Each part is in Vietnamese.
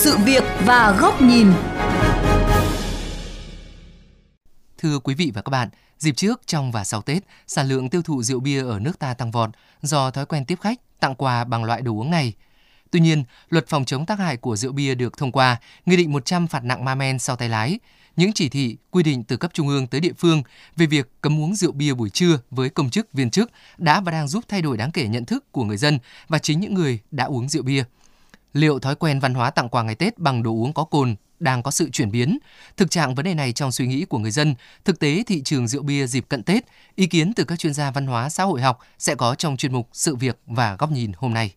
sự việc và góc nhìn. Thưa quý vị và các bạn, dịp trước, trong và sau Tết, sản lượng tiêu thụ rượu bia ở nước ta tăng vọt do thói quen tiếp khách, tặng quà bằng loại đồ uống này. Tuy nhiên, luật phòng chống tác hại của rượu bia được thông qua, Nghị định 100 phạt nặng ma men sau tay lái, những chỉ thị, quy định từ cấp trung ương tới địa phương về việc cấm uống rượu bia buổi trưa với công chức, viên chức đã và đang giúp thay đổi đáng kể nhận thức của người dân và chính những người đã uống rượu bia. Liệu thói quen văn hóa tặng quà ngày Tết bằng đồ uống có cồn đang có sự chuyển biến. Thực trạng vấn đề này trong suy nghĩ của người dân, thực tế thị trường rượu bia dịp cận Tết, ý kiến từ các chuyên gia văn hóa xã hội học sẽ có trong chuyên mục Sự việc và góc nhìn hôm nay.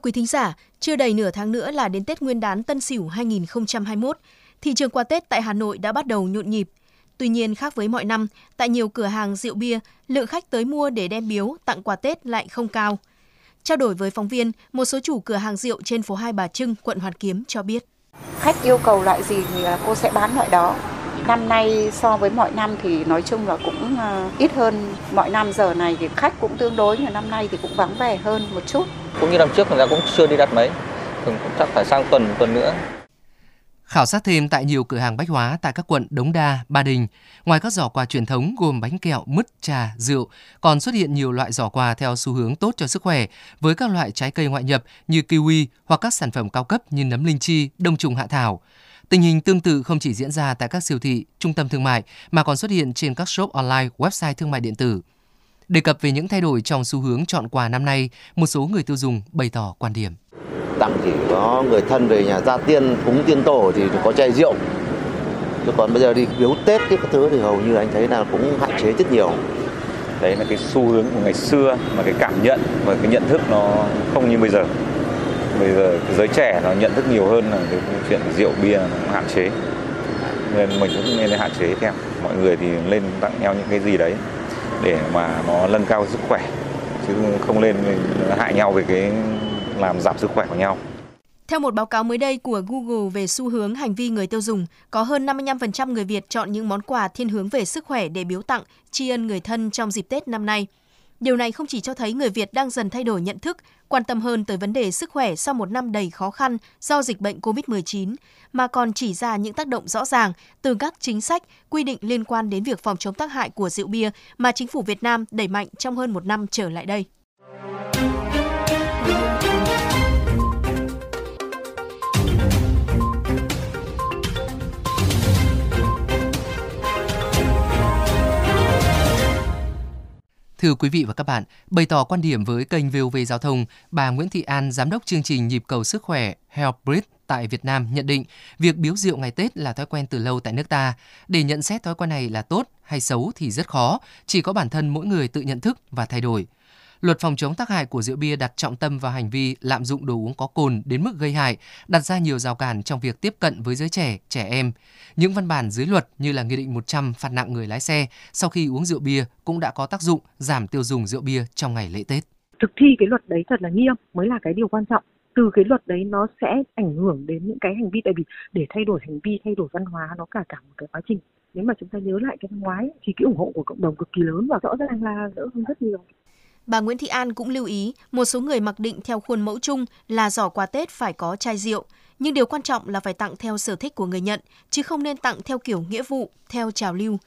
Quý thính giả, chưa đầy nửa tháng nữa là đến Tết Nguyên đán Tân Sửu 2021. Thị trường quà Tết tại Hà Nội đã bắt đầu nhộn nhịp. Tuy nhiên khác với mọi năm, tại nhiều cửa hàng rượu bia, lượng khách tới mua để đem biếu tặng quà Tết lại không cao. Trao đổi với phóng viên, một số chủ cửa hàng rượu trên phố Hai Bà Trưng, quận Hoàn Kiếm cho biết. Khách yêu cầu loại gì thì à, cô sẽ bán loại đó. Năm nay so với mọi năm thì nói chung là cũng ờ, ít hơn mọi năm giờ này thì khách cũng tương đối nhưng năm nay thì cũng vắng vẻ hơn một chút. Cũng như năm trước người ta cũng chưa đi đặt mấy, thường cũng chắc phải sang tuần tuần nữa. Khảo sát thêm tại nhiều cửa hàng bách hóa tại các quận Đống Đa, Ba Đình, ngoài các giỏ quà truyền thống gồm bánh kẹo, mứt, trà, rượu, còn xuất hiện nhiều loại giỏ quà theo xu hướng tốt cho sức khỏe với các loại trái cây ngoại nhập như kiwi hoặc các sản phẩm cao cấp như nấm linh chi, đông trùng hạ thảo. Tình hình tương tự không chỉ diễn ra tại các siêu thị, trung tâm thương mại mà còn xuất hiện trên các shop online, website thương mại điện tử. Đề cập về những thay đổi trong xu hướng chọn quà năm nay, một số người tiêu dùng bày tỏ quan điểm. Tặng chỉ có người thân về nhà gia tiên, cúng tiên tổ thì có chai rượu. Chứ còn bây giờ đi biếu Tết cái thứ thì hầu như anh thấy là cũng hạn chế rất nhiều. Đấy là cái xu hướng của ngày xưa mà cái cảm nhận và cái nhận thức nó không như bây giờ bây giờ giới trẻ nó nhận thức nhiều hơn là cái chuyện rượu bia nó hạn chế nên mình cũng nên hạn chế theo mọi người thì lên tặng nhau những cái gì đấy để mà nó nâng cao sức khỏe chứ không lên hại nhau về cái làm giảm sức khỏe của nhau. Theo một báo cáo mới đây của Google về xu hướng hành vi người tiêu dùng, có hơn 55% người Việt chọn những món quà thiên hướng về sức khỏe để biếu tặng, tri ân người thân trong dịp Tết năm nay. Điều này không chỉ cho thấy người Việt đang dần thay đổi nhận thức, quan tâm hơn tới vấn đề sức khỏe sau một năm đầy khó khăn do dịch bệnh COVID-19, mà còn chỉ ra những tác động rõ ràng từ các chính sách, quy định liên quan đến việc phòng chống tác hại của rượu bia mà chính phủ Việt Nam đẩy mạnh trong hơn một năm trở lại đây. Thưa quý vị và các bạn, bày tỏ quan điểm với kênh VOV Giao thông, bà Nguyễn Thị An, giám đốc chương trình nhịp cầu sức khỏe Health Bridge tại Việt Nam nhận định việc biếu rượu ngày Tết là thói quen từ lâu tại nước ta. Để nhận xét thói quen này là tốt hay xấu thì rất khó, chỉ có bản thân mỗi người tự nhận thức và thay đổi. Luật phòng chống tác hại của rượu bia đặt trọng tâm vào hành vi lạm dụng đồ uống có cồn đến mức gây hại, đặt ra nhiều rào cản trong việc tiếp cận với giới trẻ, trẻ em. Những văn bản dưới luật như là Nghị định 100 phạt nặng người lái xe sau khi uống rượu bia cũng đã có tác dụng giảm tiêu dùng rượu bia trong ngày lễ Tết. Thực thi cái luật đấy thật là nghiêm mới là cái điều quan trọng từ cái luật đấy nó sẽ ảnh hưởng đến những cái hành vi tại vì để thay đổi hành vi thay đổi văn hóa nó cả cả một cái quá trình nếu mà chúng ta nhớ lại cái năm ngoái thì cái ủng hộ của cộng đồng cực kỳ lớn và rõ ràng là đỡ hơn rất nhiều Bà Nguyễn Thị An cũng lưu ý, một số người mặc định theo khuôn mẫu chung là giỏ quà Tết phải có chai rượu, nhưng điều quan trọng là phải tặng theo sở thích của người nhận, chứ không nên tặng theo kiểu nghĩa vụ, theo trào lưu.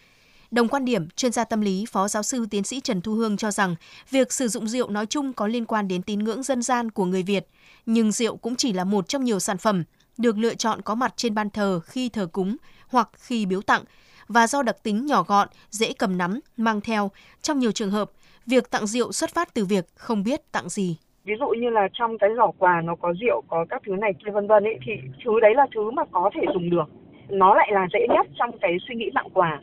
Đồng quan điểm, chuyên gia tâm lý Phó Giáo sư Tiến sĩ Trần Thu Hương cho rằng việc sử dụng rượu nói chung có liên quan đến tín ngưỡng dân gian của người Việt, nhưng rượu cũng chỉ là một trong nhiều sản phẩm được lựa chọn có mặt trên ban thờ khi thờ cúng hoặc khi biếu tặng và do đặc tính nhỏ gọn, dễ cầm nắm, mang theo, trong nhiều trường hợp việc tặng rượu xuất phát từ việc không biết tặng gì. Ví dụ như là trong cái giỏ quà nó có rượu, có các thứ này kia vân vân ấy thì thứ đấy là thứ mà có thể dùng được. Nó lại là dễ nhất trong cái suy nghĩ tặng quà.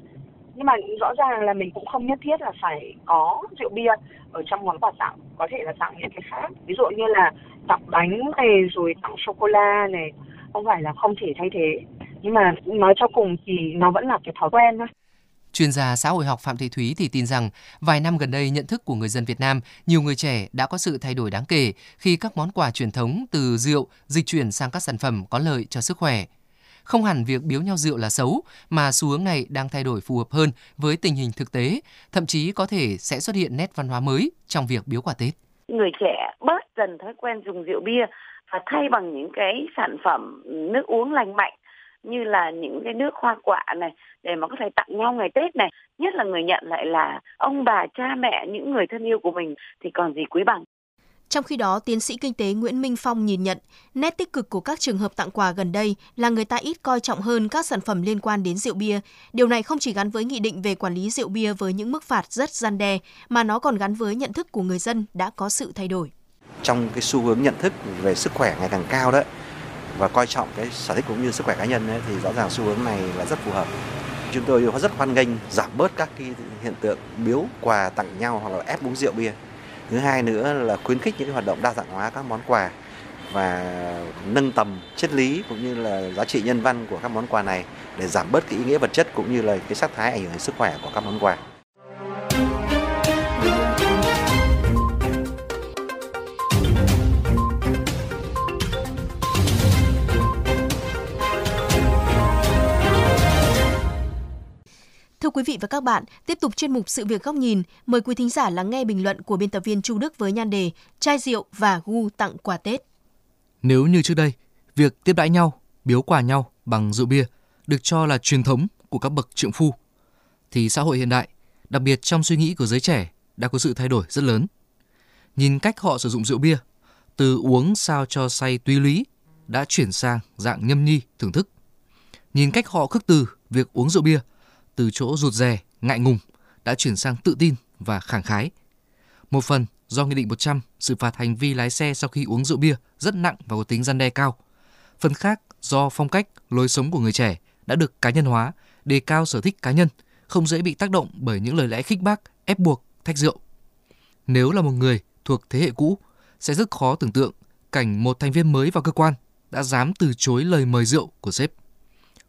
Nhưng mà rõ ràng là mình cũng không nhất thiết là phải có rượu bia ở trong món quà tặng, có thể là tặng những cái khác. Ví dụ như là tặng bánh này rồi tặng sô cô la này, không phải là không thể thay thế. Nhưng mà nói cho cùng thì nó vẫn là cái thói quen thôi. Chuyên gia xã hội học Phạm Thị Thúy thì tin rằng vài năm gần đây nhận thức của người dân Việt Nam, nhiều người trẻ đã có sự thay đổi đáng kể khi các món quà truyền thống từ rượu dịch chuyển sang các sản phẩm có lợi cho sức khỏe. Không hẳn việc biếu nhau rượu là xấu, mà xu hướng này đang thay đổi phù hợp hơn với tình hình thực tế, thậm chí có thể sẽ xuất hiện nét văn hóa mới trong việc biếu quà Tết. Người trẻ bớt dần thói quen dùng rượu bia và thay bằng những cái sản phẩm nước uống lành mạnh như là những cái nước hoa quả này để mà có thể tặng nhau ngày Tết này, nhất là người nhận lại là ông bà, cha mẹ, những người thân yêu của mình thì còn gì quý bằng. Trong khi đó, tiến sĩ kinh tế Nguyễn Minh Phong nhìn nhận, nét tích cực của các trường hợp tặng quà gần đây là người ta ít coi trọng hơn các sản phẩm liên quan đến rượu bia. Điều này không chỉ gắn với nghị định về quản lý rượu bia với những mức phạt rất gian đe, mà nó còn gắn với nhận thức của người dân đã có sự thay đổi. Trong cái xu hướng nhận thức về sức khỏe ngày càng cao đó, và coi trọng cái sở thích cũng như sức khỏe cá nhân ấy, thì rõ ràng xu hướng này là rất phù hợp. Chúng tôi rất hoan nghênh giảm bớt các cái hiện tượng biếu quà tặng nhau hoặc là ép uống rượu bia. Thứ hai nữa là khuyến khích những cái hoạt động đa dạng hóa các món quà và nâng tầm triết lý cũng như là giá trị nhân văn của các món quà này để giảm bớt cái ý nghĩa vật chất cũng như là cái sắc thái ảnh hưởng đến sức khỏe của các món quà. Và các bạn, tiếp tục chuyên mục Sự việc góc nhìn, mời quý thính giả lắng nghe bình luận của biên tập viên Chu Đức với nhan đề Chai rượu và gu tặng quà Tết. Nếu như trước đây, việc tiếp đãi nhau, biếu quà nhau bằng rượu bia được cho là truyền thống của các bậc trượng phu, thì xã hội hiện đại, đặc biệt trong suy nghĩ của giới trẻ, đã có sự thay đổi rất lớn. Nhìn cách họ sử dụng rượu bia, từ uống sao cho say tùy lý đã chuyển sang dạng nhâm nhi thưởng thức. Nhìn cách họ khước từ việc uống rượu bia từ chỗ rụt rè, ngại ngùng đã chuyển sang tự tin và khẳng khái. Một phần do Nghị định 100 xử phạt hành vi lái xe sau khi uống rượu bia rất nặng và có tính gian đe cao. Phần khác do phong cách, lối sống của người trẻ đã được cá nhân hóa, đề cao sở thích cá nhân, không dễ bị tác động bởi những lời lẽ khích bác, ép buộc, thách rượu. Nếu là một người thuộc thế hệ cũ, sẽ rất khó tưởng tượng cảnh một thành viên mới vào cơ quan đã dám từ chối lời mời rượu của sếp.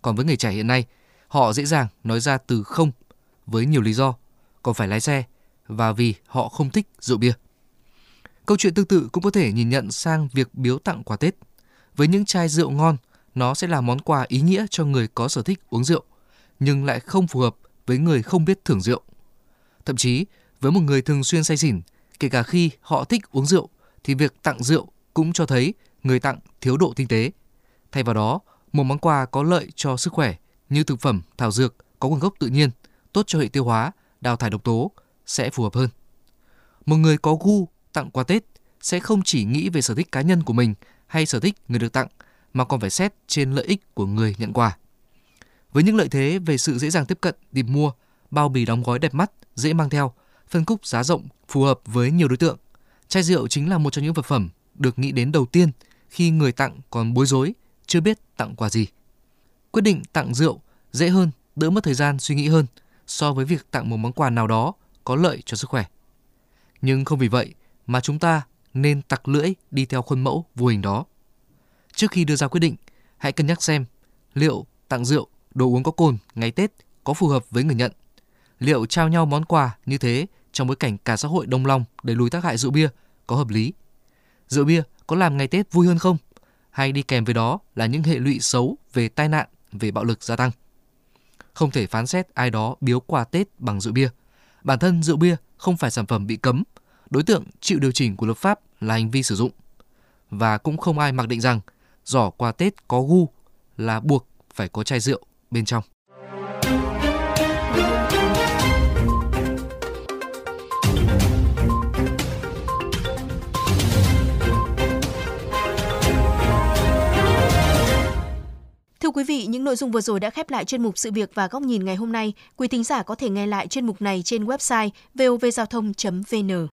Còn với người trẻ hiện nay, Họ dễ dàng nói ra từ không với nhiều lý do, còn phải lái xe và vì họ không thích rượu bia. Câu chuyện tương tự cũng có thể nhìn nhận sang việc biếu tặng quà Tết. Với những chai rượu ngon, nó sẽ là món quà ý nghĩa cho người có sở thích uống rượu, nhưng lại không phù hợp với người không biết thưởng rượu. Thậm chí, với một người thường xuyên say xỉn, kể cả khi họ thích uống rượu, thì việc tặng rượu cũng cho thấy người tặng thiếu độ tinh tế. Thay vào đó, một món quà có lợi cho sức khỏe như thực phẩm, thảo dược có nguồn gốc tự nhiên, tốt cho hệ tiêu hóa, đào thải độc tố sẽ phù hợp hơn. Một người có gu tặng quà Tết sẽ không chỉ nghĩ về sở thích cá nhân của mình hay sở thích người được tặng mà còn phải xét trên lợi ích của người nhận quà. Với những lợi thế về sự dễ dàng tiếp cận, tìm mua, bao bì đóng gói đẹp mắt, dễ mang theo, phân khúc giá rộng, phù hợp với nhiều đối tượng, chai rượu chính là một trong những vật phẩm được nghĩ đến đầu tiên khi người tặng còn bối rối, chưa biết tặng quà gì quyết định tặng rượu dễ hơn, đỡ mất thời gian suy nghĩ hơn so với việc tặng một món quà nào đó có lợi cho sức khỏe. Nhưng không vì vậy mà chúng ta nên tặc lưỡi đi theo khuôn mẫu vô hình đó. Trước khi đưa ra quyết định, hãy cân nhắc xem liệu tặng rượu, đồ uống có cồn ngày Tết có phù hợp với người nhận. Liệu trao nhau món quà như thế trong bối cảnh cả xã hội đông lòng để lùi tác hại rượu bia có hợp lý? Rượu bia có làm ngày Tết vui hơn không? Hay đi kèm với đó là những hệ lụy xấu về tai nạn về bạo lực gia tăng. Không thể phán xét ai đó biếu quà Tết bằng rượu bia. Bản thân rượu bia không phải sản phẩm bị cấm, đối tượng chịu điều chỉnh của luật pháp là hành vi sử dụng. Và cũng không ai mặc định rằng giỏ quà Tết có gu là buộc phải có chai rượu bên trong. Vị, những nội dung vừa rồi đã khép lại chuyên mục sự việc và góc nhìn ngày hôm nay. Quý thính giả có thể nghe lại chuyên mục này trên website vovgiao thông.vn.